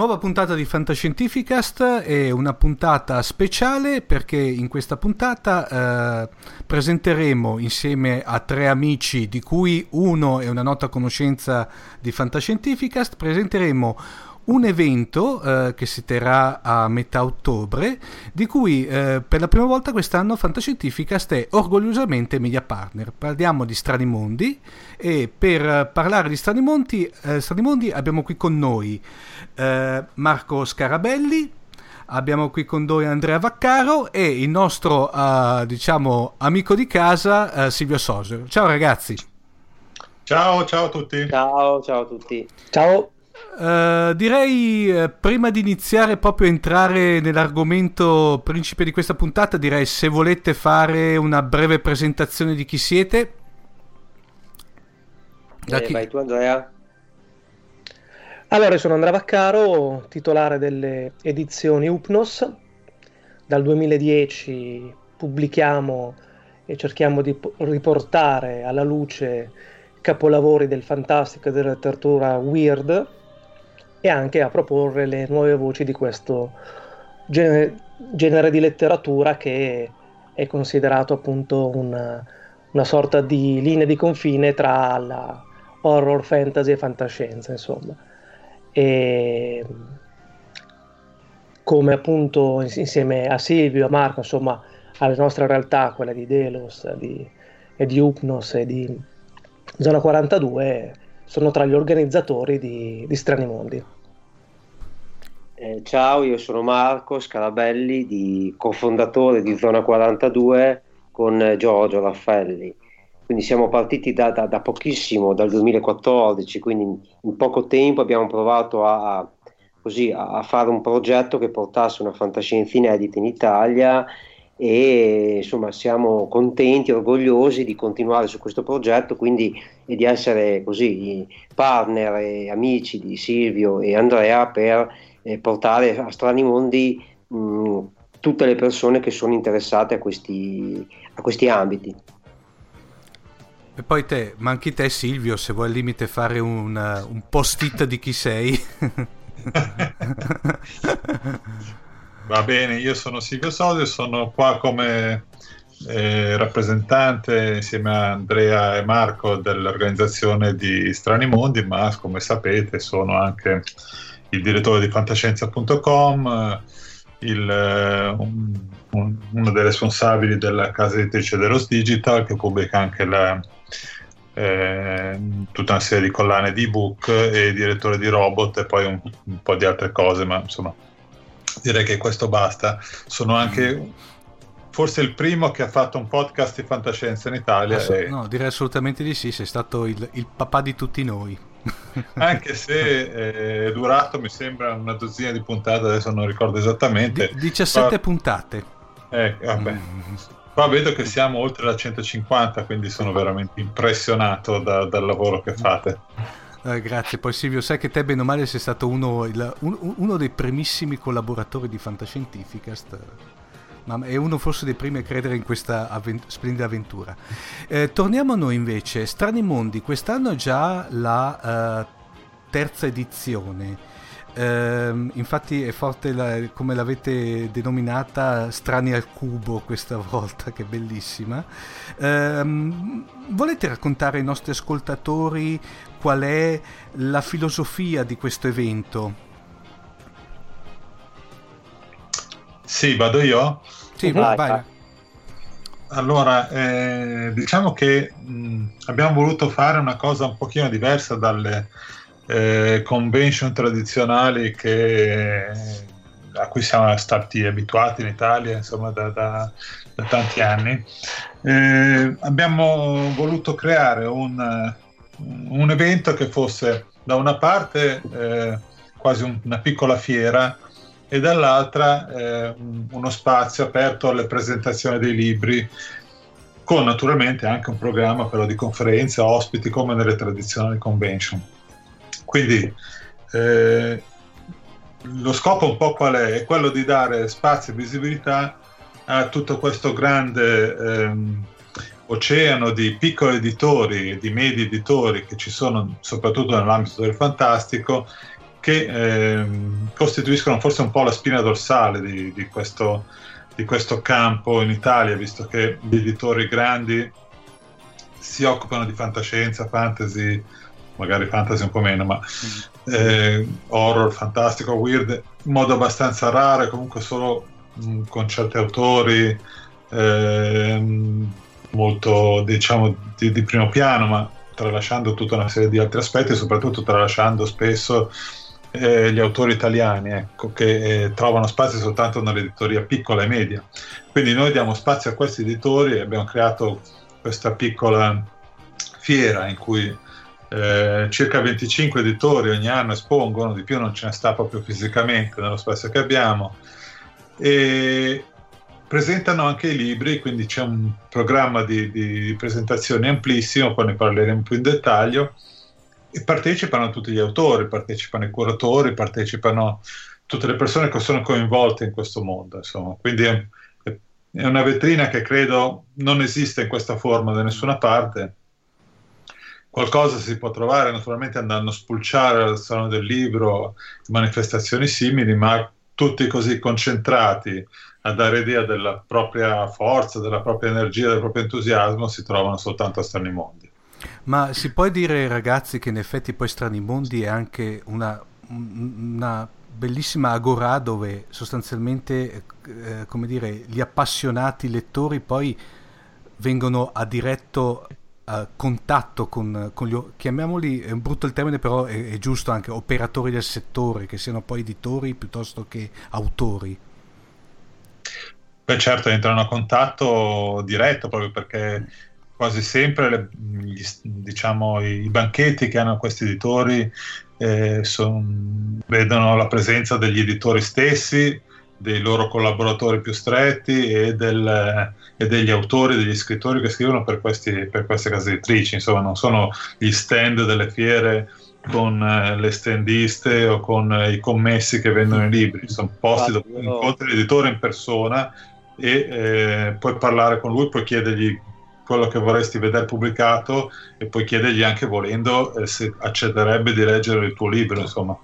Nuova puntata di Fantascientificast è una puntata speciale perché in questa puntata eh, presenteremo insieme a tre amici di cui uno è una nota conoscenza di Fantascientificast, presenteremo un evento eh, che si terrà a metà ottobre, di cui eh, per la prima volta quest'anno Fantascientificast è orgogliosamente media partner. Parliamo di Strani Mondi e per parlare di Strani Mondi, eh, Strani Mondi abbiamo qui con noi eh, Marco Scarabelli, abbiamo qui con noi Andrea Vaccaro e il nostro uh, diciamo amico di casa uh, Silvio Sosio. Ciao ragazzi. Ciao, ciao a tutti. Ciao, ciao a tutti. Ciao. Uh, direi uh, prima di iniziare proprio a entrare nell'argomento principe di questa puntata, direi se volete fare una breve presentazione di chi siete. Da eh, chi... Vai tu Andrea. Allora, sono Andrea Vaccaro, titolare delle edizioni Upnos. Dal 2010 pubblichiamo e cerchiamo di riportare alla luce capolavori del fantastico e della letteratura weird e anche a proporre le nuove voci di questo genere, genere di letteratura che è considerato appunto una, una sorta di linea di confine tra la horror, fantasy e fantascienza, insomma e come appunto insieme a Silvio, a Marco, insomma alle nostre realtà, quella di Delos di, e di Upnos e di Zona 42, sono tra gli organizzatori di, di Strani Mondi. Eh, ciao, io sono Marco Scarabelli, di, cofondatore di Zona 42 con Giorgio Raffelli quindi siamo partiti da, da, da, pochissimo, dal 2014, quindi in poco tempo abbiamo provato a, così, a fare un progetto che portasse una fantascienza inedita in Italia e insomma siamo contenti, orgogliosi di continuare su questo progetto quindi, e di essere così partner e amici di Silvio e Andrea per eh, portare a strani mondi mh, tutte le persone che sono interessate a questi, a questi ambiti. E poi te, ma anche te Silvio, se vuoi al limite fare un, un post-it di chi sei. Va bene, io sono Silvio Sodio, sono qua come eh, rappresentante insieme a Andrea e Marco dell'organizzazione di Strani Mondi, ma come sapete sono anche il direttore di fantascienza.com, il, eh, un, un, uno dei responsabili della casa editrice Deros Digital che pubblica anche la, eh, tutta una serie di collane di ebook e direttore di robot e poi un, un po' di altre cose, ma insomma direi che questo basta. Sono anche forse il primo che ha fatto un podcast di fantascienza in Italia. Assu- e... No, direi assolutamente di sì, sei stato il, il papà di tutti noi. Anche se è durato, mi sembra, una dozzina di puntate, adesso non ricordo esattamente. D- 17 Ma... puntate. Eh, vabbè. Mm. Qua vedo che siamo oltre la 150, quindi sono veramente impressionato da, dal lavoro che fate. Eh, grazie, poi Silvio, sai che te bene o male sei stato uno, il, un, uno dei primissimi collaboratori di Fantascientificast ma è uno forse dei primi a credere in questa avvent- splendida avventura. Eh, torniamo a noi invece, Strani Mondi, quest'anno è già la uh, terza edizione. Uh, infatti è forte la, come l'avete denominata strani al cubo questa volta che è bellissima. Uh, volete raccontare ai nostri ascoltatori qual è la filosofia di questo evento? Sì vado io? Sì, vai, vai. Allora, eh, diciamo che mh, abbiamo voluto fare una cosa un pochino diversa dalle eh, convention tradizionali che, a cui siamo stati abituati in Italia, insomma, da, da, da tanti anni. Eh, abbiamo voluto creare un, un, evento che fosse da una parte eh, quasi un, una piccola fiera, e dall'altra eh, uno spazio aperto alle presentazioni dei libri con naturalmente anche un programma però di conferenze, ospiti come nelle tradizionali convention. Quindi eh, lo scopo un po' qual è? È quello di dare spazio e visibilità a tutto questo grande ehm, oceano di piccoli editori e di medi editori che ci sono soprattutto nell'ambito del fantastico che eh, costituiscono forse un po' la spina dorsale di, di, questo, di, questo, campo in Italia, visto che gli editori grandi si occupano di fantascienza, fantasy, magari fantasy un po' meno, ma eh, horror, fantastico, weird, in modo abbastanza raro, comunque solo mh, mm, con certi autori eh, molto, diciamo, di, di primo piano, ma tralasciando tutta una serie di altri aspetti soprattutto tralasciando spesso eh, gli autori italiani ecco, che eh, trovano spazio soltanto nell'editoria piccola e media. Quindi noi diamo spazio a questi editori e abbiamo creato questa piccola fiera in cui eh, circa 25 editori ogni anno espongono, di più non ce ne sta proprio fisicamente nello spazio che abbiamo, e presentano anche i libri, quindi c'è un programma di, di presentazioni amplissimo, poi ne parleremo più in dettaglio e partecipano tutti gli autori, partecipano i curatori, partecipano tutte le persone che sono coinvolte in questo mondo. Insomma. Quindi è, è una vetrina che credo non esiste in questa forma da nessuna parte. Qualcosa si può trovare naturalmente andando a spulciare al Salone del Libro, manifestazioni simili, ma tutti così concentrati a dare idea della propria forza, della propria energia, del proprio entusiasmo, si trovano soltanto a Strani Mondi. Ma si può dire, ragazzi, che in effetti poi Strani Mondi è anche una, una bellissima agora dove sostanzialmente, eh, come dire, gli appassionati lettori poi vengono a diretto uh, contatto con, con, gli, chiamiamoli, è brutto il termine, però è, è, giusto anche, operatori del settore, che siano poi editori piuttosto che autori. Beh certo, entrano a contatto diretto proprio perché quasi sempre le, gli, diciamo, i banchetti che hanno questi editori eh, son, vedono la presenza degli editori stessi, dei loro collaboratori più stretti e, del, e degli autori, degli scrittori che scrivono per, questi, per, queste case editrici. Insomma, non sono gli stand delle fiere con eh, le standiste o con eh, i commessi che vendono i libri, sono posti dove incontri l'editore in persona e eh, puoi parlare con lui, puoi chiedergli quello che vorresti vedere pubblicato e poi chiedergli anche volendo eh, se accetterebbe di leggere il tuo libro, insomma.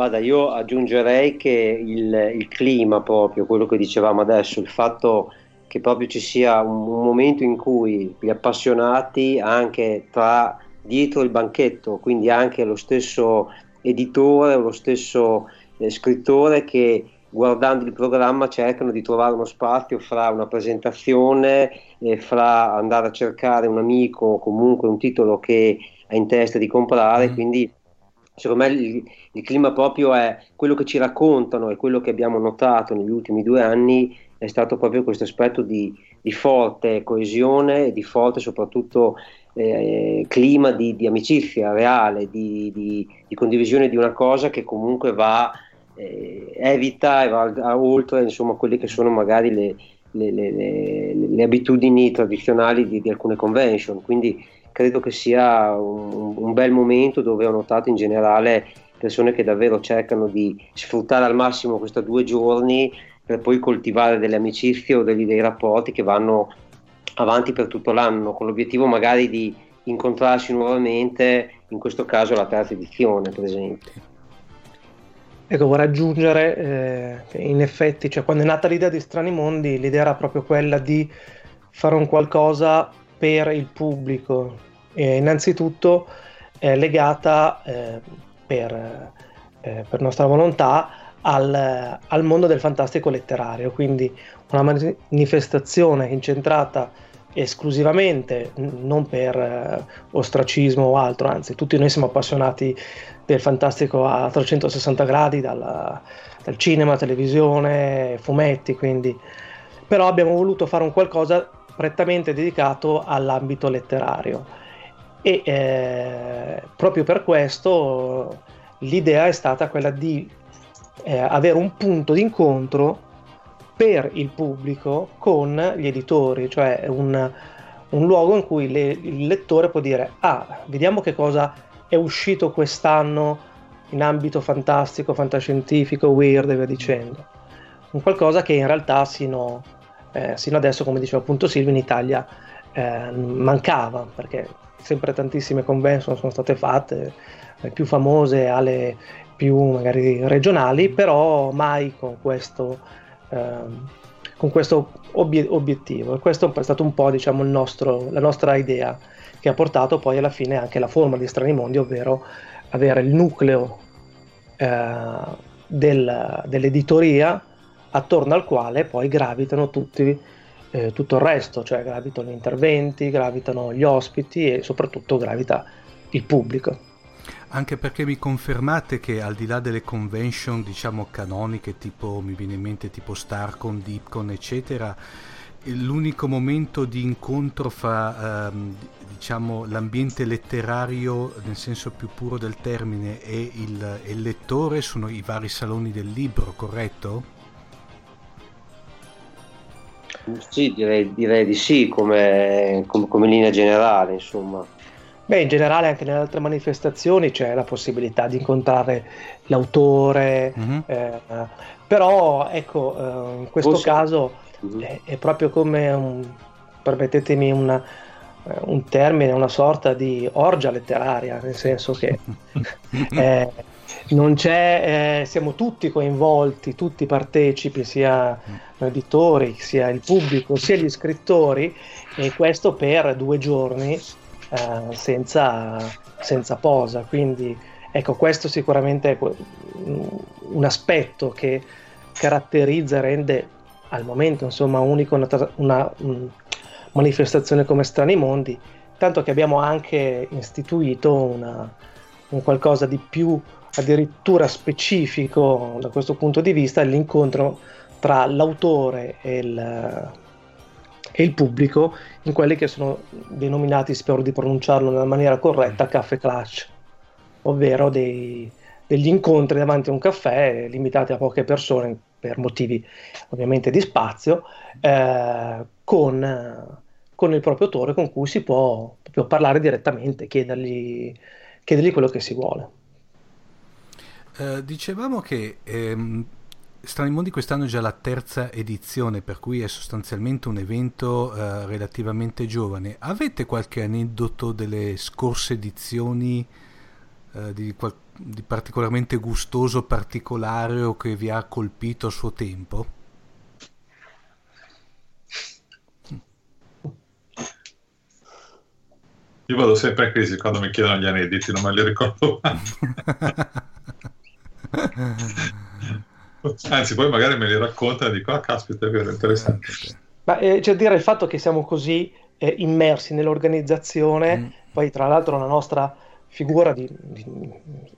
Guarda, io aggiungerei che il, il clima proprio, quello che dicevamo adesso, il fatto che proprio ci sia un, un momento in cui gli appassionati anche tra dietro il banchetto, quindi anche lo stesso editore o lo stesso eh, scrittore che guardando il programma cercano di trovare uno spazio fra una presentazione e fra andare a cercare un amico o comunque un titolo che ha in testa di comprare, mm. quindi secondo me il, il, clima proprio è quello che ci raccontano e quello che abbiamo notato negli ultimi due anni è stato proprio questo aspetto di, di forte coesione e di forte soprattutto eh, clima di, di, amicizia reale, di, di condivisione di una cosa che comunque va eh, evita e va oltre insomma, quelle che sono magari le, le, le, le abitudini tradizionali di, alcune convention. Quindi credo che sia un, un, bel momento dove ho notato in generale persone che davvero cercano di sfruttare al massimo questi due giorni per poi coltivare delle amicizie o dei, dei rapporti che vanno avanti per tutto l'anno, con l'obiettivo magari di incontrarsi nuovamente, in questo caso la terza edizione per esempio. Ecco, vorrei aggiungere eh, che in effetti, cioè, quando è nata l'idea di Strani Mondi, l'idea era proprio quella di fare un qualcosa per il pubblico, e innanzitutto è legata eh, per, eh, per, nostra volontà al, al, mondo del fantastico letterario, quindi una manifestazione incentrata esclusivamente, non per eh, ostracismo o altro, anzi tutti noi siamo appassionati del fantastico a 360 gradi, dalla, dal cinema, televisione, fumetti, quindi. Però abbiamo voluto fare un qualcosa prettamente dedicato all'ambito letterario e eh, proprio per questo l'idea è stata quella di eh, avere un punto d'incontro per il pubblico con gli editori, cioè un, un luogo in cui le, il lettore può dire ah, vediamo che cosa è uscito quest'anno in ambito fantastico, fantascientifico, weird e via dicendo. Un qualcosa che in realtà sino, eh, sino adesso, come diceva appunto Silvio, in Italia eh, mancava, perché sempre tantissime convention sono state fatte, le più famose alle più magari regionali, però mai con questo, eh, con questo obie- obiettivo. E questo è stato un po' diciamo, nostro, la nostra idea che ha portato poi alla fine anche la forma di Strani Mondi, ovvero avere il nucleo eh, del, dell'editoria attorno al quale poi gravitano tutti, eh, tutto il resto, cioè gravitano gli interventi, gravitano gli ospiti e soprattutto gravita il pubblico. Anche perché mi confermate che al di là delle convention, diciamo canoniche, tipo mi viene in mente tipo Starcon, Deepcon, eccetera, l'unico momento di incontro fra ehm, diciamo, l'ambiente letterario nel senso più puro del termine e il, il lettore sono i vari saloni del libro, corretto? Sì, direi, direi di sì, come, come, come, linea generale, insomma. Beh, in generale anche nelle altre manifestazioni c'è la possibilità di incontrare l'autore, mm-hmm. eh, però ecco, eh, in questo Forse... caso mm-hmm. è, è, proprio come un, permettetemi una, eh, un termine, una sorta di orgia letteraria, nel senso che eh, non c'è, eh, siamo tutti coinvolti, tutti partecipi, sia editori, sia il pubblico, sia gli scrittori, e questo per due giorni eh, senza, senza posa. Quindi ecco, questo sicuramente è un aspetto che caratterizza e rende al momento insomma unico una, una, manifestazione come Strani Mondi, tanto che abbiamo anche istituito una, un qualcosa di più addirittura specifico da questo punto di vista, l'incontro tra l'autore e il, e il pubblico in quelli che sono denominati, spero di pronunciarlo nella maniera corretta, caffè clutch, ovvero dei, degli incontri davanti a un caffè limitati a poche persone per motivi ovviamente di spazio, eh, con, con, il proprio autore con cui si può proprio parlare direttamente, chiedergli, chiedergli quello che si vuole. Uh, dicevamo che ehm, Strani Mondi quest'anno è già la terza edizione, per cui è sostanzialmente un evento eh, relativamente giovane. Avete qualche aneddoto delle scorse edizioni eh, di, di, particolarmente gustoso, particolare o che vi ha colpito a suo tempo? Io vado sempre in crisi quando mi chiedono gli aneddoti, non me li ricordo mai. Anzi, poi magari me li racconta e dico, ah caspita, è vero, interessante. Ma eh, c'è a dire il fatto che siamo così eh, immersi nell'organizzazione, mm. poi tra l'altro la nostra figura di, di,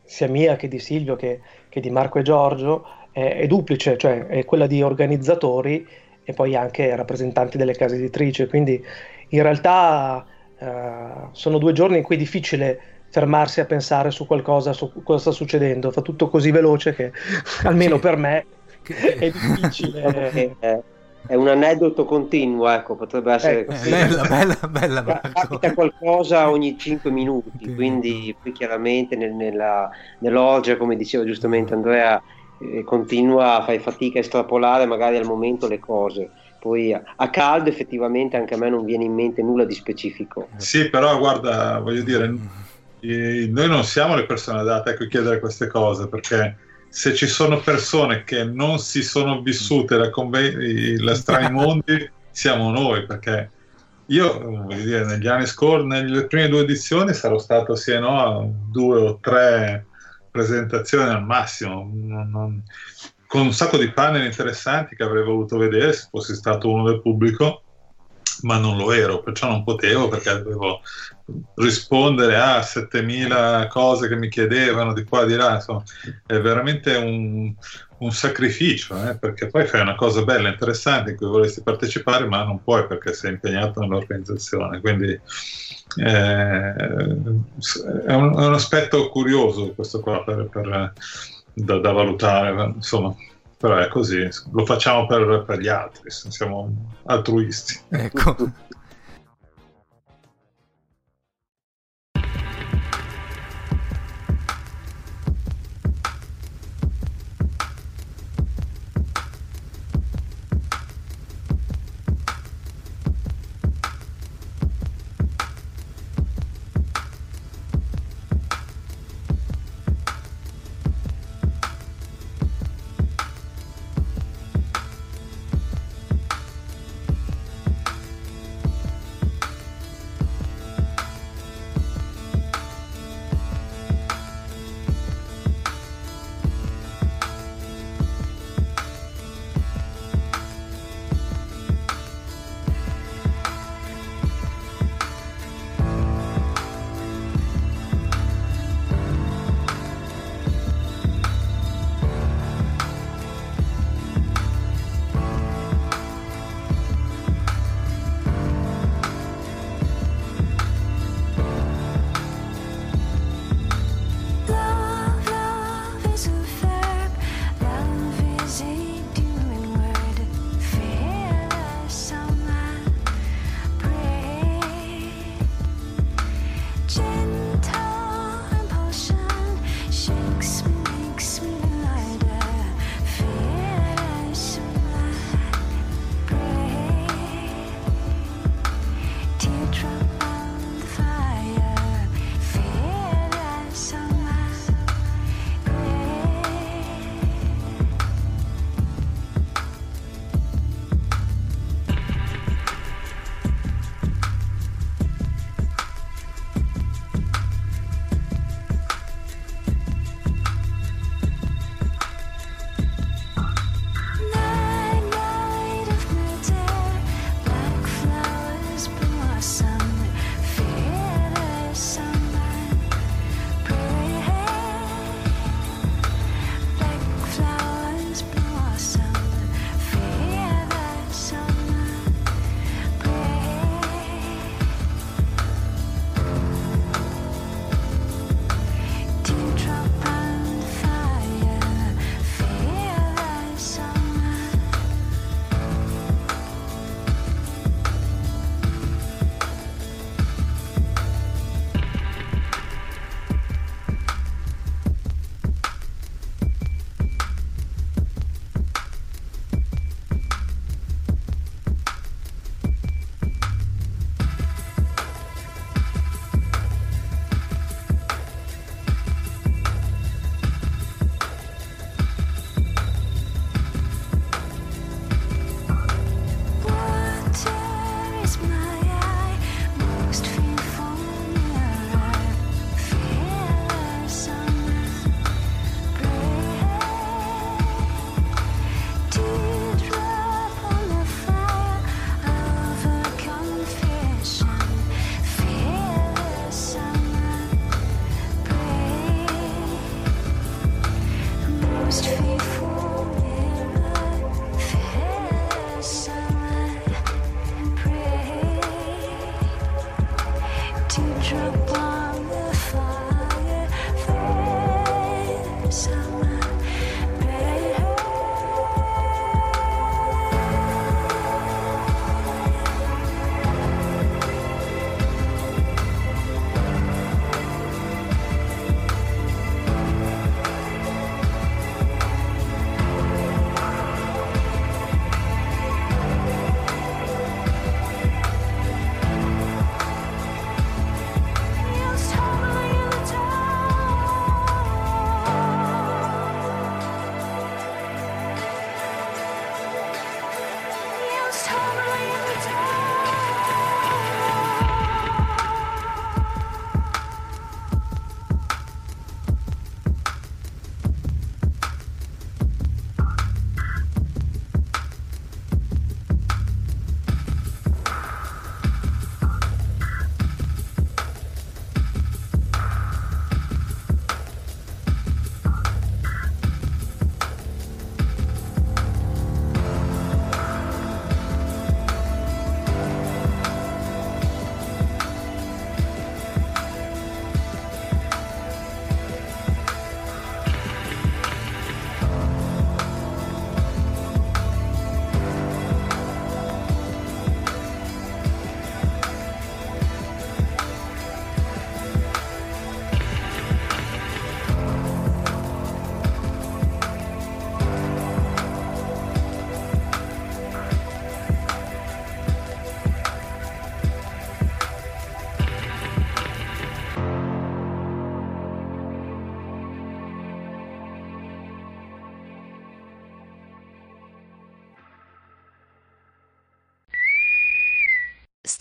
sia mia che di Silvio che, che di Marco e Giorgio è, è, duplice, cioè è quella di organizzatori e poi anche rappresentanti delle case editrici, quindi in realtà eh, sono due giorni in cui è difficile fermarsi a pensare su qualcosa, su cosa sta succedendo, fa tutto così veloce che almeno per me è difficile. è un aneddoto continuo, ecco, potrebbe essere eh, così. Bella, bella, bella. Capita qualcosa ogni 5 minuti, quindi qui chiaramente nel, nella, nell'orgia, come diceva giustamente Andrea, eh, continua, fai fatica a estrapolare magari al momento le cose. Poi a caldo effettivamente anche a me non viene in mente nulla di specifico. Sì, però guarda, voglio dire, noi non siamo le persone adatte a cui chiedere queste cose perché se ci sono persone che non si sono vissute la, conve- la strani mondi siamo noi perché io dire negli anni scorsi nelle prime due edizioni sarò stato sì e no a due o tre presentazioni al massimo. Non, non, con un sacco di panel interessanti che avrei voluto vedere se fossi stato uno del pubblico ma non lo ero, perciò non potevo perché dovevo rispondere a 7000 cose che mi chiedevano di qua e di là, insomma, è veramente un, un sacrificio, eh, perché poi fai una cosa bella, interessante in cui vorresti partecipare, ma non puoi perché sei impegnato nell'organizzazione, quindi eh, è, un, è, un, aspetto curioso questo qua per, per, da, da valutare, insomma però è così, lo facciamo per, per gli altri, siamo altruisti. Ecco.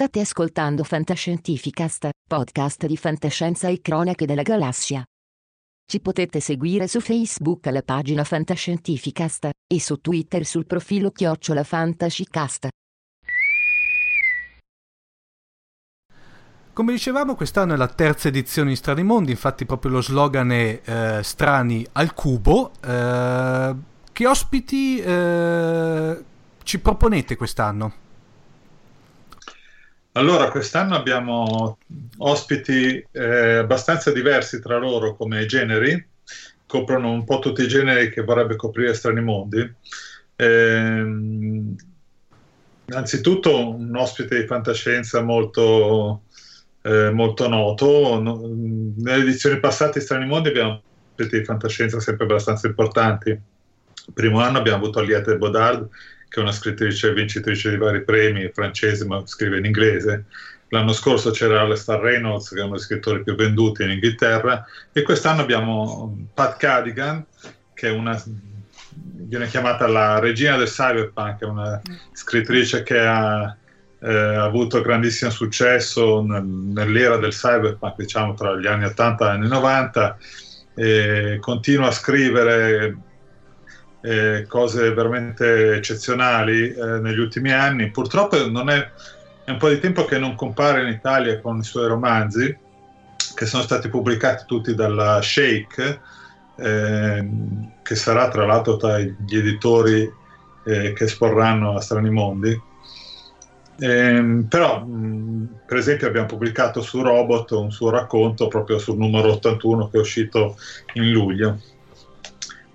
State ascoltando Fantascientificast, podcast di fantascienza e cronache della galassia. Ci potete seguire su Facebook alla pagina Fantascientificast e su Twitter sul profilo Chiocciola Fantascicast. Come dicevamo, quest'anno è la terza edizione di Strani Mondi, infatti proprio lo slogan è eh, Strani al cubo. Eh, che ospiti eh, ci proponete quest'anno? Allora, quest'anno abbiamo ospiti eh, abbastanza diversi tra loro come generi, coprono un po' tutti i generi che vorrebbe coprire Strani Mondi. Eh, innanzitutto un ospite di fantascienza molto, eh, molto noto. No, nelle edizioni passate di Strani Mondi abbiamo ospiti di fantascienza sempre abbastanza importanti. Il primo anno abbiamo avuto Aliette Bodard, che è una scrittrice vincitrice di vari premi, francese ma scrive in inglese. L'anno scorso c'era Alastair Reynolds, che è uno dei scrittori più venduti in Inghilterra, e quest'anno abbiamo Pat Cadigan, che è una, viene chiamata la regina del cyberpunk, è una scrittrice che ha eh, avuto grandissimo successo nel, nell'era del cyberpunk, diciamo tra gli anni 80 e gli anni 90, e continua a scrivere eh, cose veramente eccezionali eh, negli ultimi anni. Purtroppo non è, è, un po' di tempo che non compare in Italia con i suoi romanzi, che sono stati pubblicati tutti dalla Shake, eh, che sarà tra l'altro tra gli editori eh, che esporranno a Strani Mondi. Eh, però, mh, per esempio, abbiamo pubblicato su Robot un suo racconto proprio sul numero 81 che è uscito in luglio.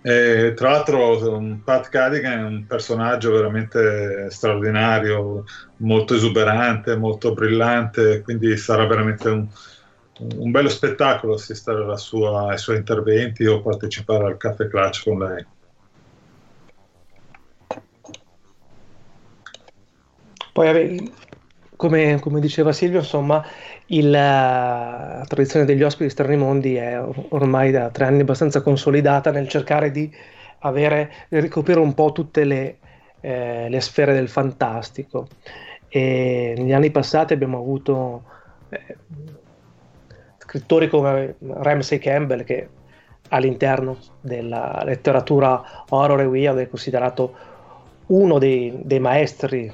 E, tra l'altro Pat Cadigan è un personaggio veramente straordinario, molto esuberante, molto brillante, quindi sarà veramente un, un bello spettacolo assistere sua, ai suoi interventi o partecipare al Caffè Clutch con lei. Poi, come, come diceva Silvio, insomma, il, la tradizione degli ospiti strani mondi è ormai da tre anni abbastanza consolidata nel cercare di avere, ricoprire un po' tutte le, eh, le sfere del fantastico. E negli anni passati abbiamo avuto eh, scrittori come Ramsey Campbell che all'interno della letteratura horror e weird è considerato uno dei, dei maestri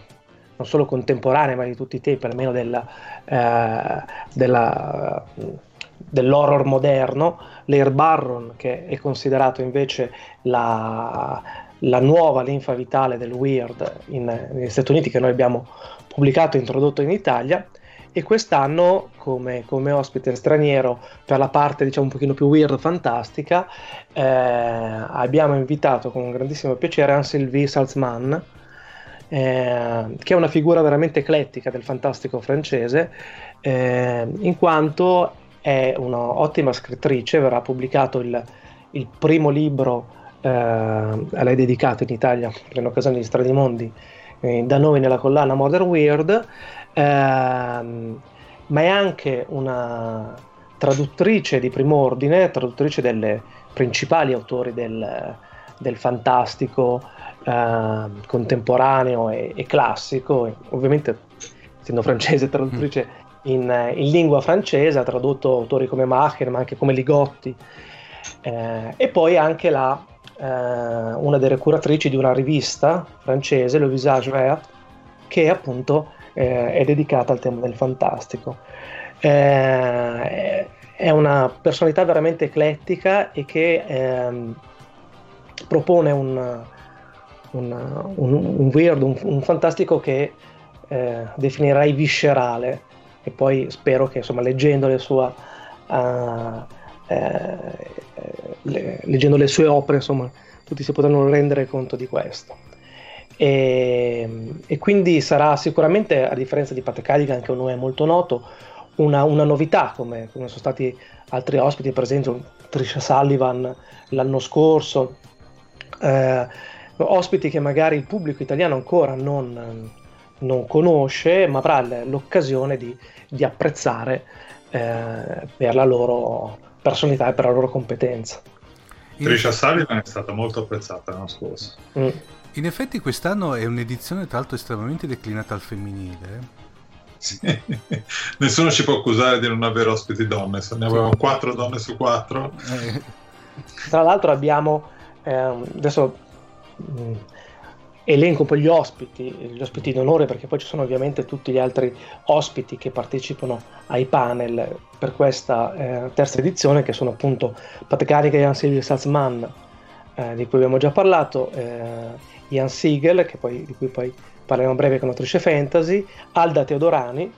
non solo contemporanei ma di tutti i tempi, almeno della, eh, della dell'horror moderno, Lair Barron, che è considerato invece la, la nuova linfa vitale del Weird in, negli Stati Uniti, che noi abbiamo pubblicato e introdotto in Italia, e quest'anno come, come, ospite straniero per la parte diciamo un pochino più weird fantastica eh, abbiamo invitato con grandissimo piacere Ansel V. Salzman eh, che è una figura veramente eclettica del fantastico francese eh, in quanto è un'ottima scrittrice verrà pubblicato il, il primo libro eh, a lei dedicato in Italia per l'occasione di Stradimondi eh, da noi nella collana Modern Weird ehm, ma è anche una traduttrice di primo ordine, traduttrice delle principali autori del, del fantastico eh, contemporaneo e, e classico, e ovviamente essendo francese traduttrice mm. in, in, lingua francese, ha tradotto autori come Macher, ma anche come Ligotti, eh, e poi anche la, eh, una delle curatrici di una rivista francese, Le Visage Vert, che appunto eh, è dedicata al tema del fantastico. Eh, è una personalità veramente eclettica e che ehm, propone un, un, un, un weird, un, un, fantastico che eh, definirei viscerale. E poi spero che insomma leggendo le sue uh, eh, le, leggendo le sue opere insomma tutti si potranno rendere conto di questo. E, e, quindi sarà sicuramente, a differenza di Pat Cadigan, che è un nome molto noto, una, una novità, come, come, sono stati altri ospiti, per esempio Trisha Sullivan l'anno scorso, eh, ospiti che magari il pubblico italiano ancora non, non conosce, ma avrà l'occasione di, di apprezzare eh, per la loro personalità e per la loro competenza. Trisha Sullivan è stata molto apprezzata l'anno scorso. Mm. In effetti quest'anno è un'edizione tra l'altro estremamente declinata al femminile. Sì. Nessuno ci può accusare di non avere ospiti donne, se ne avevamo quattro donne su quattro. Eh. Tra l'altro abbiamo, eh, adesso mh, mm, elenco un po' gli ospiti, gli ospiti d'onore perché poi ci sono ovviamente tutti gli altri ospiti che partecipano ai panel per questa eh, terza edizione che sono appunto Pat Garriga e Jan Silvio Salzman eh, di cui abbiamo già parlato, eh, Ian Siegel, poi, di cui poi parleremo a breve con l'attrice fantasy, Alda Teodorani,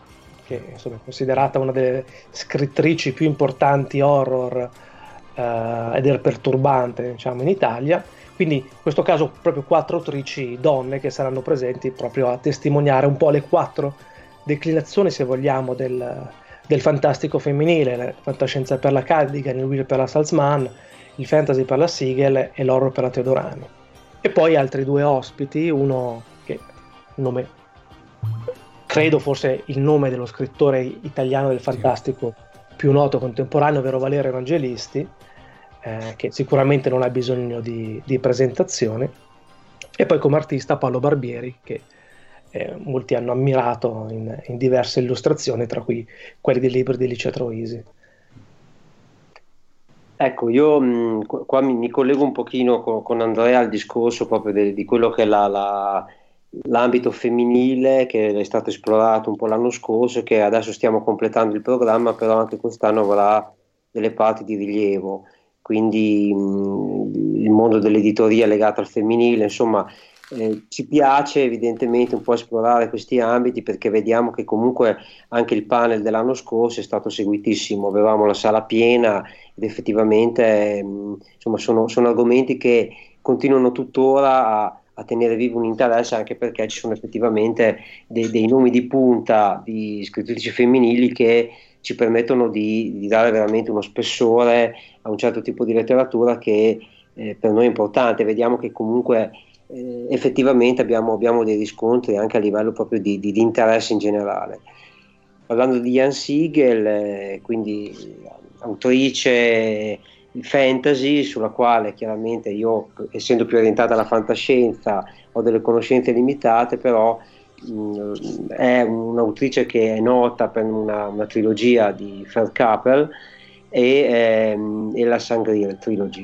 che insomma, è considerata una delle scrittrici più importanti horror eh, ed è perturbante diciamo, in Italia. Quindi in questo caso proprio quattro autrici donne che saranno presenti proprio a testimoniare un po' le quattro declinazioni, se vogliamo, del, del fantastico femminile, la fantascienza per la Cardigan, il Will per la Salzman, il fantasy per la Siegel e l'horror per la Teodorani e poi altri due ospiti, uno che nome credo forse il nome dello scrittore italiano del fantastico più noto contemporaneo, ovvero Valerio Evangelisti, eh, che sicuramente non ha bisogno di, di, presentazione, e poi come artista Paolo Barbieri, che eh, molti hanno ammirato in, in, diverse illustrazioni, tra cui quelli dei libri di Licia Troisi. Ecco, io mh, qua mi, mi, collego un pochino con, con, Andrea al discorso proprio de, di quello che è la, la, l'ambito femminile che è stato esplorato un po' l'anno scorso e che adesso stiamo completando il programma, però anche quest'anno avrà delle parti di rilievo, quindi mh, il mondo dell'editoria legato al femminile, insomma eh, ci piace evidentemente un po' esplorare questi ambiti perché vediamo che comunque anche il panel dell'anno scorso è stato seguitissimo, avevamo la sala piena ed effettivamente mh, insomma, sono, sono, argomenti che continuano tuttora a, a, tenere vivo un interesse anche perché ci sono effettivamente dei, dei nomi di punta di scrittrici femminili che ci permettono di, di, dare veramente uno spessore a un certo tipo di letteratura che eh, per noi è importante. Vediamo che comunque eh, effettivamente abbiamo, abbiamo, dei riscontri anche a livello proprio di, di, di interesse in generale. Parlando di Jan Siegel, eh, quindi autrice fantasy sulla quale chiaramente io, essendo più orientata alla fantascienza, ho delle conoscenze limitate, però mh, è un'autrice che è nota per una, una trilogia di Fred Capel e, ehm, e la Sangria Trilogy.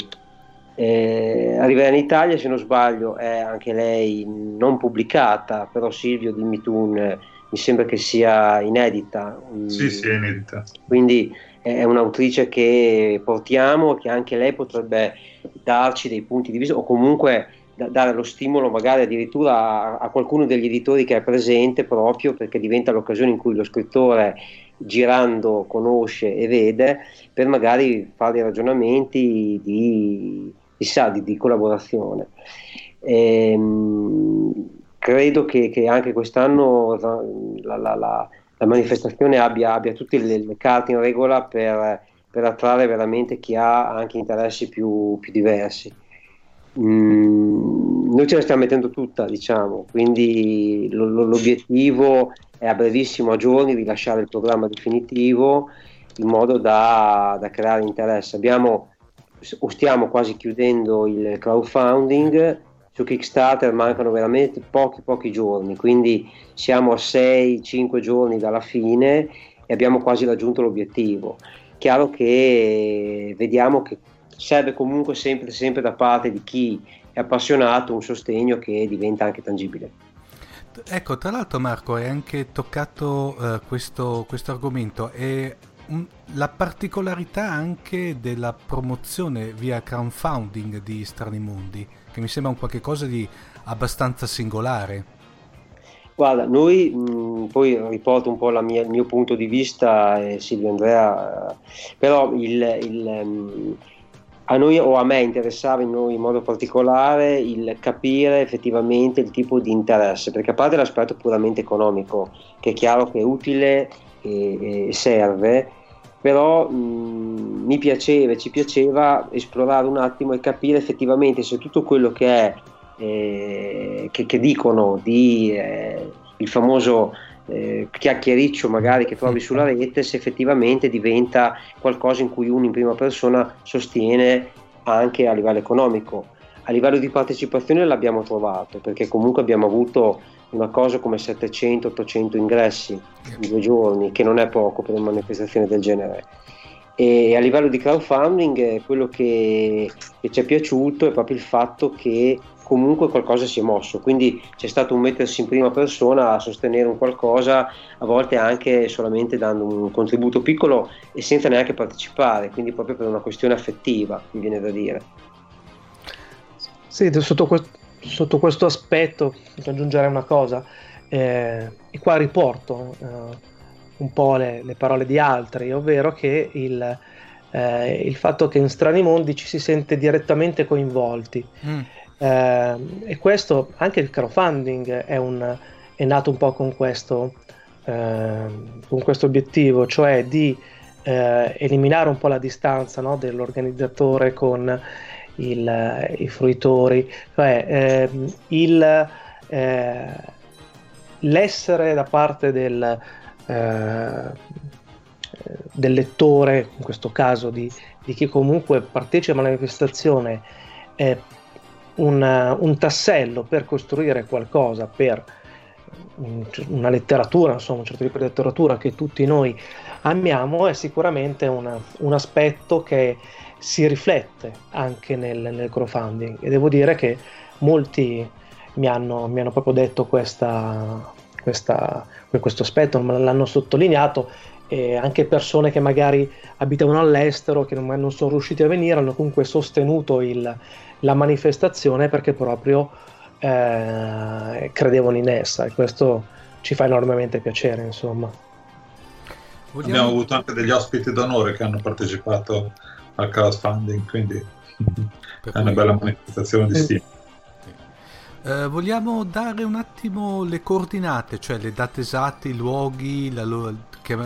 Eh, arriverà in Italia, se non sbaglio, è anche lei non pubblicata, però Silvio dimmi tu mi sembra che sia inedita. Sì, sì, è inedita. Quindi è un'autrice che portiamo, che anche lei potrebbe darci dei punti di vista o comunque da, dare lo stimolo magari addirittura a, a, qualcuno degli editori che è presente proprio perché diventa l'occasione in cui lo scrittore girando conosce e vede per magari fare ragionamenti di, di, di, di collaborazione. Ehm, credo che, che, anche quest'anno la, la, la la manifestazione abbia, abbia tutte le, le, carte in regola per, per, attrarre veramente chi ha anche interessi più, più diversi. Mm, noi ce la stiamo mettendo tutta, diciamo, quindi lo, lo, l'obiettivo è a brevissimo, a giorni, rilasciare il programma definitivo in modo da, da creare interesse. Abbiamo, stiamo quasi chiudendo il crowdfunding su Kickstarter mancano veramente pochi pochi giorni, quindi siamo a 6-5 giorni dalla fine e abbiamo quasi raggiunto l'obiettivo. Chiaro che vediamo che serve comunque sempre, sempre da parte di chi è appassionato un sostegno che diventa anche tangibile. Ecco, tra l'altro Marco hai anche toccato uh, questo, questo argomento e un, la particolarità anche della promozione via crowdfunding di Strani Mondi che mi sembra un qualche cosa di abbastanza singolare. Guarda, noi mh, poi riporto un po' mia, il mio punto di vista, eh, Silvio Andrea, però il, il, mh, a noi o a me interessava in, noi in modo particolare il capire effettivamente il tipo di interesse, perché a parte l'aspetto puramente economico, che è chiaro che è utile e, e serve, però mh, mi piaceva, ci piaceva esplorare un attimo e capire effettivamente se tutto quello che è eh, che, che, dicono di eh, il famoso eh, chiacchiericcio magari che trovi sulla rete se effettivamente diventa qualcosa in cui uno in prima persona sostiene anche a livello economico. A livello di partecipazione l'abbiamo trovato perché comunque abbiamo avuto una cosa come 700-800 ingressi in due giorni, che non è poco per una manifestazione del genere. E a livello di crowdfunding eh, quello che, che ci è piaciuto è proprio il fatto che comunque qualcosa si è mosso, quindi c'è stato un mettersi in prima persona a sostenere un qualcosa, a volte anche solamente dando un contributo piccolo e senza neanche partecipare, quindi proprio per una questione affettiva, mi viene da dire. Sì, sotto, questo sotto questo aspetto aggiungere una cosa, eh, e qua riporto eh, un po' le, le, parole di altri, ovvero che il, eh, il, fatto che in strani mondi ci si sente direttamente coinvolti. Mm. Eh, e questo, anche il crowdfunding è, un, è nato un po' con questo, eh, con questo obiettivo, cioè di eh, eliminare un po' la distanza no, dell'organizzatore con il, i fruitori, cioè eh, il, eh, l'essere da parte del, eh, del, lettore, in questo caso di, di, chi comunque partecipa alla manifestazione, un, un tassello per costruire qualcosa, per una letteratura, insomma, un certo tipo di letteratura che tutti noi amiamo, è sicuramente una, un aspetto che si riflette anche nel, nel crowdfunding. E devo dire che molti mi hanno, mi hanno proprio detto questa, questa, questo aspetto, l'hanno sottolineato e anche persone che magari abitavano all'estero, che non, non sono riusciti a venire, hanno comunque sostenuto il, la manifestazione perché proprio eh, credevano in essa e questo ci fa enormemente piacere insomma. Vogliamo... Abbiamo avuto anche degli ospiti d'onore che hanno partecipato al crowdfunding, quindi è una bella manifestazione di stima. Uh, vogliamo dare un attimo le coordinate, cioè le date esatte, i luoghi, la, lo-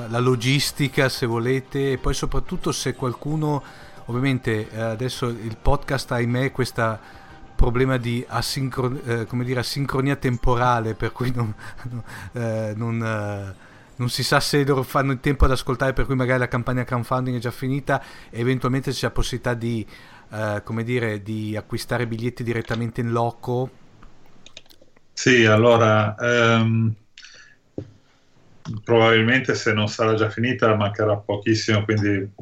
la, logistica se volete e poi soprattutto se qualcuno, ovviamente uh, adesso il podcast ahimè questa problema di asincron- eh, dire, asincronia temporale per cui non, eh, non non si sa se loro fanno in tempo ad ascoltare, per cui magari la campagna crowdfunding è già finita e eventualmente c'è la possibilità di, eh, dire, di acquistare biglietti direttamente in loco. Sì, allora ehm, probabilmente se non sarà già finita mancherà pochissimo, quindi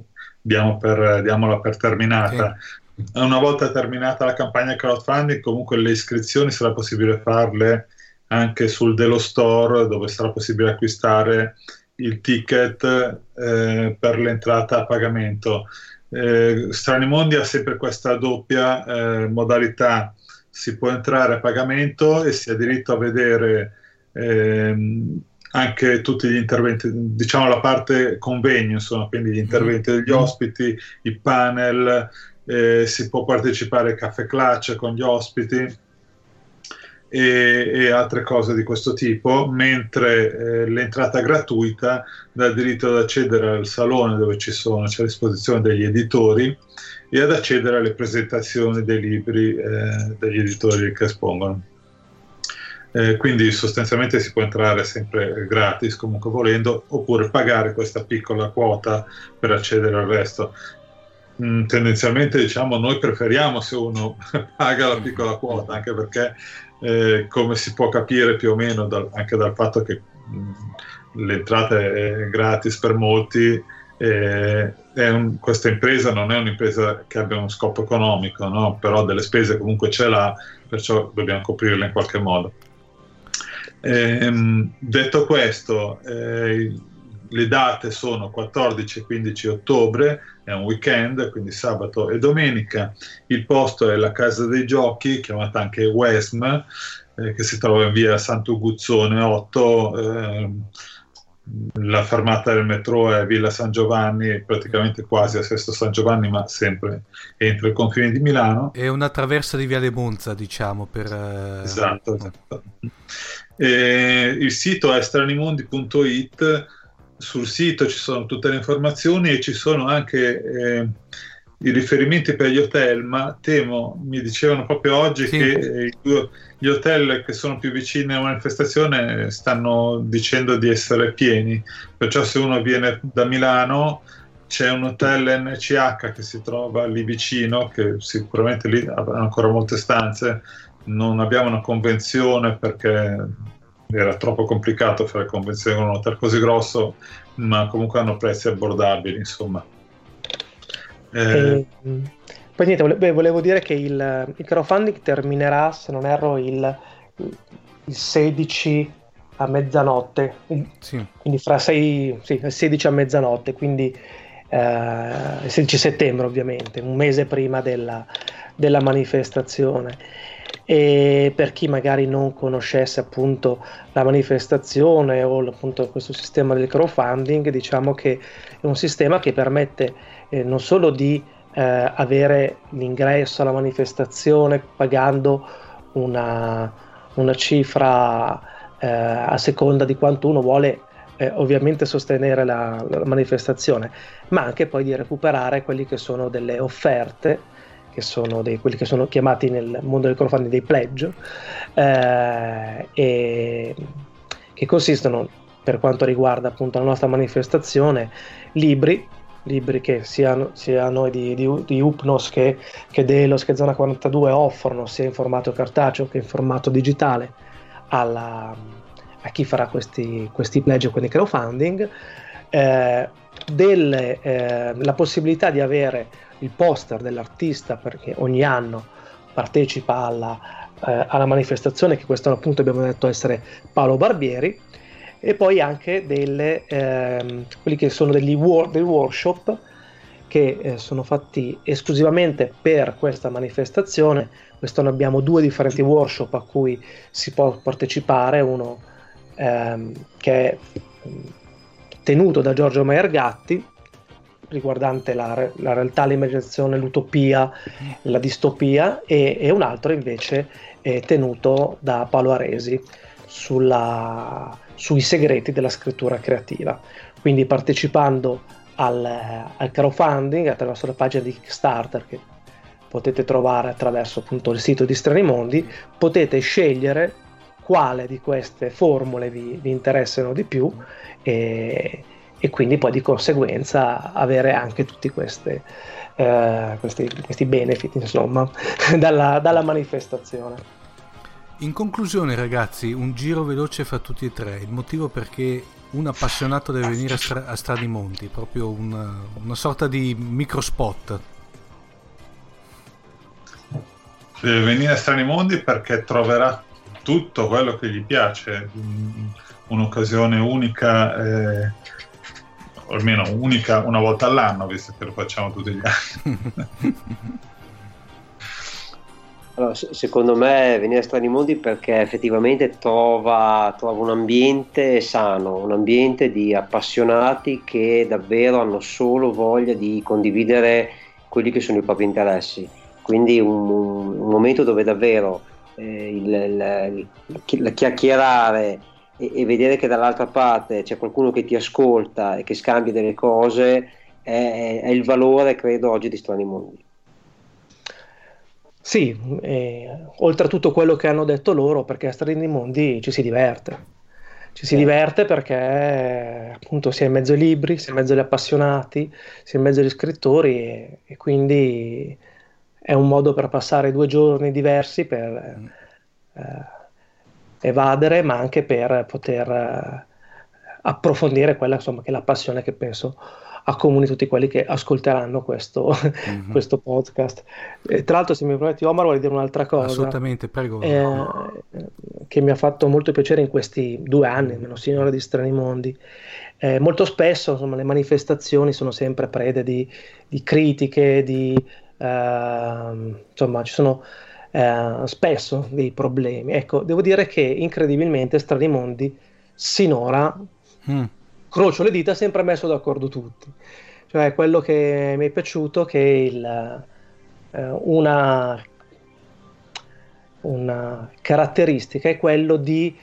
diamo per, diamola per terminata. Sì. Una volta terminata la campagna crowdfunding, comunque le iscrizioni sarà possibile farle anche sul Delo Store dove sarà possibile acquistare il ticket eh, per l'entrata a pagamento. Eh, Stranimondi ha sempre questa doppia eh, modalità, si può entrare a pagamento e si ha diritto a vedere ehm, anche tutti gli interventi, diciamo la parte convegno, insomma, quindi gli interventi degli mm. ospiti, i panel, eh, si può partecipare al caffè clutch con gli ospiti e, e, altre cose di questo tipo, mentre eh, l'entrata gratuita dà il diritto ad accedere al salone dove ci sono, c'è a disposizione degli editori e ad accedere alle presentazioni dei libri eh, degli editori che espongono. Eh, quindi sostanzialmente si può entrare sempre gratis comunque volendo oppure pagare questa piccola quota per accedere al resto. Mm, tendenzialmente diciamo noi preferiamo se uno paga la piccola quota anche perché eh, come si può capire più o meno dal, anche dal fatto che mh, mm, l'entrata è gratis per molti, eh, un, questa impresa non è un'impresa che abbia uno scopo economico, no? però delle spese comunque ce l'ha, perciò dobbiamo coprirle in qualche modo. Eh, detto questo, eh, le date sono 14 e 15 ottobre, è un weekend, quindi sabato e domenica. Il posto è la Casa dei Giochi, chiamata anche WESM, eh, che si trova in via Sant'Uguzzone 8. Eh, la fermata del metro è Villa San Giovanni, praticamente quasi a Sesto San Giovanni, ma sempre entro i confini di Milano. È una traversa di Viale Monza, diciamo. Per, eh... Esatto. Esatto. il sito è stranimondi.it sul sito ci sono tutte le informazioni e ci sono anche eh, i riferimenti per gli hotel, ma temo, mi dicevano proprio oggi sì. che eh, gli hotel che sono più vicini alla manifestazione stanno dicendo di essere pieni, perciò se uno viene da Milano c'è un hotel NCH che si trova lì vicino, che sicuramente lì ha ancora molte stanze, non abbiamo una convenzione perché era troppo complicato fare convenzioni con un hotel così grosso, ma comunque hanno prezzi abbordabili, insomma. Eh... E, poi niente, beh, volevo dire che il, il, crowdfunding terminerà, se non erro, il, il 16 a mezzanotte, sì. quindi fra 6, sì, 16 a mezzanotte, quindi eh, il 16 settembre ovviamente, un mese prima della, della manifestazione e per chi magari non conoscesse appunto la manifestazione o appunto questo sistema del crowdfunding diciamo che è un sistema che permette eh, non solo di eh, avere l'ingresso alla manifestazione pagando una, una cifra eh, a seconda di quanto uno vuole eh, ovviamente sostenere la, la, manifestazione, ma anche poi di recuperare quelli che sono delle offerte che sono dei, quelli che sono chiamati nel mondo del crowdfunding dei pledge, eh, e che consistono, per quanto riguarda appunto la nostra manifestazione, libri, libri che sia, sia noi di, di, di, Upnos che, che Delos che Zona 42 offrono sia in formato cartaceo che in formato digitale alla, a chi farà questi, questi pledge quindi crowdfunding. Eh, delle, eh, la possibilità di avere il poster dell'artista perché ogni anno partecipa alla, eh, alla manifestazione che quest'anno appunto abbiamo detto essere Paolo Barbieri e poi anche delle, ehm, quelli che sono degli wor- dei workshop che eh, sono fatti esclusivamente per questa manifestazione. Quest'anno abbiamo due differenti workshop a cui si può partecipare, uno ehm, che è tenuto da Giorgio Maiergatti riguardante la, la realtà, l'immaginazione, l'utopia, la distopia e, e un altro invece è tenuto da Paolo Aresi sulla, sui segreti della scrittura creativa. Quindi partecipando al, al crowdfunding attraverso la pagina di Kickstarter che potete trovare attraverso appunto il sito di Strani Mondi, potete scegliere quale di queste formule vi, vi interessano di più e, e quindi poi di conseguenza avere anche tutti queste, eh, questi, questi, benefit insomma dalla, dalla, manifestazione. In conclusione ragazzi un giro veloce fra tutti e tre, il motivo perché un appassionato deve venire a, Stra- a Stradimonti, proprio una, una sorta di microspot. Deve venire a Strani Mondi perché troverà tutto quello che gli piace, un'occasione unica, eh, almeno unica una volta all'anno, visto che lo facciamo tutti gli anni. Allora, secondo me venire a Strani Mondi perché effettivamente trova, trova, un ambiente sano, un ambiente di appassionati che davvero hanno solo voglia di condividere quelli che sono i propri interessi. Quindi un, un momento dove davvero eh, il, il, il, chiacchierare e, e, vedere che dall'altra parte c'è qualcuno che ti ascolta e che scambia delle cose è, è il valore, credo, oggi di Strani Mondi. Sì, eh, oltre a tutto quello che hanno detto loro, perché a Strani Mondi ci si diverte. Ci si diverte perché appunto si è in mezzo ai libri, si è in mezzo agli appassionati, si è in mezzo agli scrittori e, e quindi è un modo per passare due giorni diversi per mm. eh, evadere, ma anche per poter eh, approfondire quella insomma, che è la passione che penso accomuni tutti quelli che ascolteranno questo, mm-hmm. questo podcast. E, tra l'altro, se mi permetti, Omar, vuole dire un'altra cosa. Assolutamente, prego. Eh, che mi ha fatto molto piacere in questi due anni, almeno Signore di Strani Mondi. Eh, molto spesso insomma, le manifestazioni sono sempre prede di, di critiche, di, eh, insomma, ci sono eh, spesso dei problemi. Ecco, devo dire che incredibilmente Strani Mondi sinora mm crocio le dita, sempre messo d'accordo tutti. Cioè, quello che mi è piaciuto che il, eh, una, una caratteristica è quello di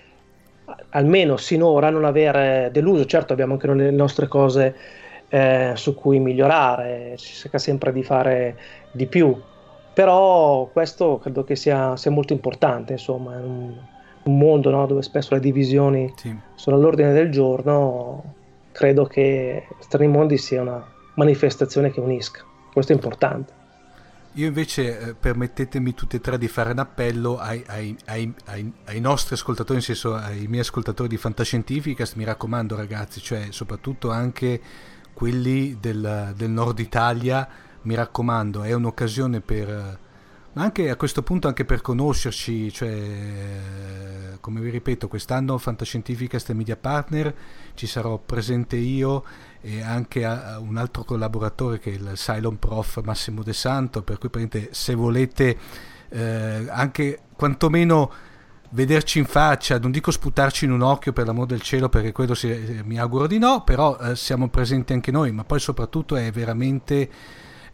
almeno sinora non aver deluso. Certo, abbiamo anche le nostre cose eh, su cui migliorare, si cerca sempre di fare di più, però questo credo che sia, sia molto importante, insomma, in un, un mondo no, dove spesso le divisioni sì. sono all'ordine del giorno, credo che Strani Mondi sia una manifestazione che unisca. Questo è importante. Io invece eh, permettetemi tutti e tre di fare un appello ai, ai, ai, ai, nostri ascoltatori, nel senso ai miei ascoltatori di Fantascientificast, mi raccomando ragazzi, cioè soprattutto anche quelli del, del nord Italia, mi raccomando, è un'occasione per ma anche a questo punto anche per conoscerci, cioè, come vi ripeto, quest'anno Fantascientificast e Media Partner ci sarò presente io e anche un altro collaboratore che è il Cylon Prof Massimo De Santo, per cui se volete eh, anche quantomeno vederci in faccia, non dico sputarci in un occhio per l'amor del cielo perché quello si, mi auguro di no, però eh, siamo presenti anche noi, ma poi soprattutto è veramente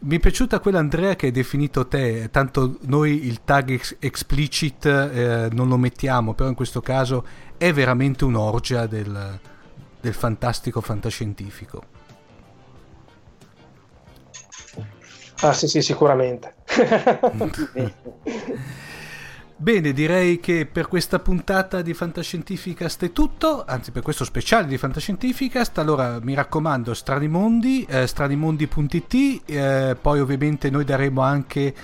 mi è piaciuta quella Andrea che hai definito te, tanto noi il tag ex- explicit eh, non lo mettiamo, però in questo caso è veramente un'orgia del, del fantastico fantascientifico. Ah sì sì, sicuramente. Bene, direi che per questa puntata di Fantascientificast è tutto, anzi per questo speciale di Fantascientificast, allora mi raccomando Stranimondi, eh, stranimondi.it, eh, poi ovviamente noi daremo anche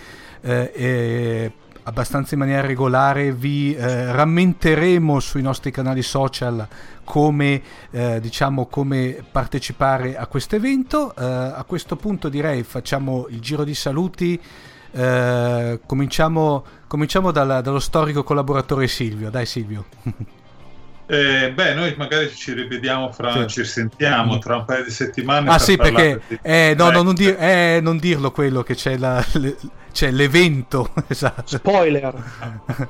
eh, eh, abbastanza in maniera regolare, vi eh, rammenteremo sui nostri canali social come, eh, diciamo, come partecipare a questo evento. a questo punto direi facciamo il giro di saluti. Eh, cominciamo, cominciamo dalla, dallo storico collaboratore Silvio. Dai Silvio. Eh, beh, noi magari ci rivediamo fra, sì. ci sentiamo tra un paio di settimane. Ah, sì, perché di... eh, no, no, non, dir, eh, non, dirlo quello che c'è, la, le, c'è l'evento. Esatto. Spoiler.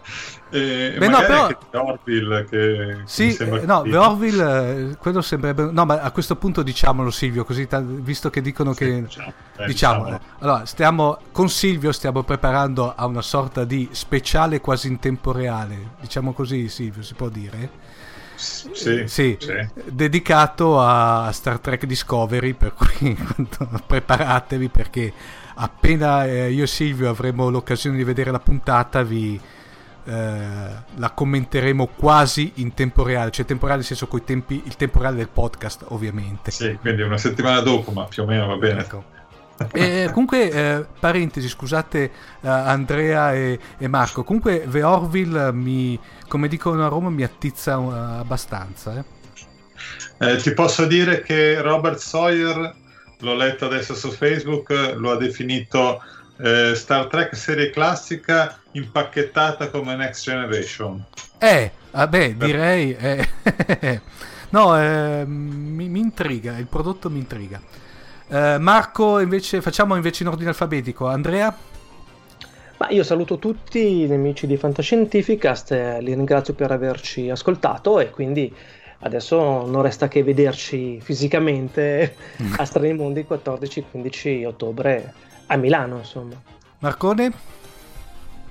eh, Beh, no, però... Orville che sì, eh, no, The Orville, eh, quello sembrerebbe. No, ma a questo punto diciamolo, Silvio, così t- visto che dicono sì, che. Diciamo, eh, diciamolo. diciamo. Allora, stiamo con Silvio stiamo preparando a una sorta di speciale quasi in tempo reale. Diciamo così, Silvio, si può dire? Sì, sì, sì, dedicato a Star Trek Discovery, per cui preparatevi perché appena eh, io e Silvio avremo l'occasione di vedere la puntata vi eh, la commenteremo quasi in tempo reale, cioè tempo reale nel senso coi tempi, il tempo reale del podcast ovviamente. Sì, quindi una settimana dopo, ma più o meno va bene. Ecco. Eh, comunque, eh, parentesi, scusate uh, Andrea e, e, Marco. Comunque, The Orville mi, come dicono a Roma, mi attizza uh, abbastanza. Eh. Eh, ti posso dire che Robert Sawyer, l'ho letto adesso su Facebook, lo ha definito Star Trek serie classica impacchettata come Next Generation. Eh, vabbè, direi... Eh, no, eh, mi, mi, intriga, il prodotto mi intriga. Eh, Marco, invece, facciamo invece in ordine alfabetico. Andrea? Ma io saluto tutti gli amici di Fantascientificast, li ringrazio per averci ascoltato e quindi adesso non resta che vederci fisicamente a Strani Mondi 14-15 ottobre a Milano, insomma. Marcone?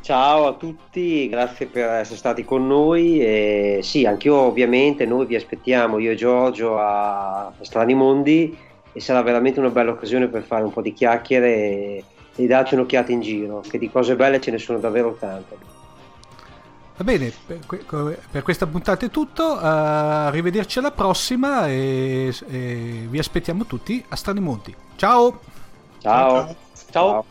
Ciao a tutti, grazie per essere stati con noi. E sì, anch'io ovviamente, noi vi aspettiamo, io e Giorgio, a Strani Mondi e sarà veramente una bella occasione per fare un po' di chiacchiere e, e darci un'occhiata in giro, che di cose belle ce ne sono davvero tante. Va bene, per, questa puntata è tutto, uh, arrivederci alla prossima e, e, vi aspettiamo tutti a Strani Monti. Ciao! Ciao! Ciao! Ciao.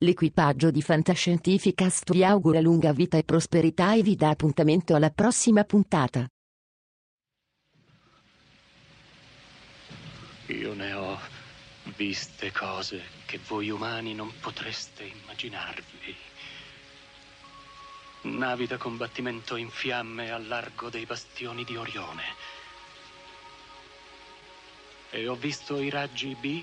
L'equipaggio di Fantascientificast vi augura lunga vita e prosperità e vi dà appuntamento alla prossima puntata. Io ne ho viste cose che voi umani non potreste immaginarvi. Navi da combattimento in fiamme al largo dei bastioni di Orione. E ho visto i raggi B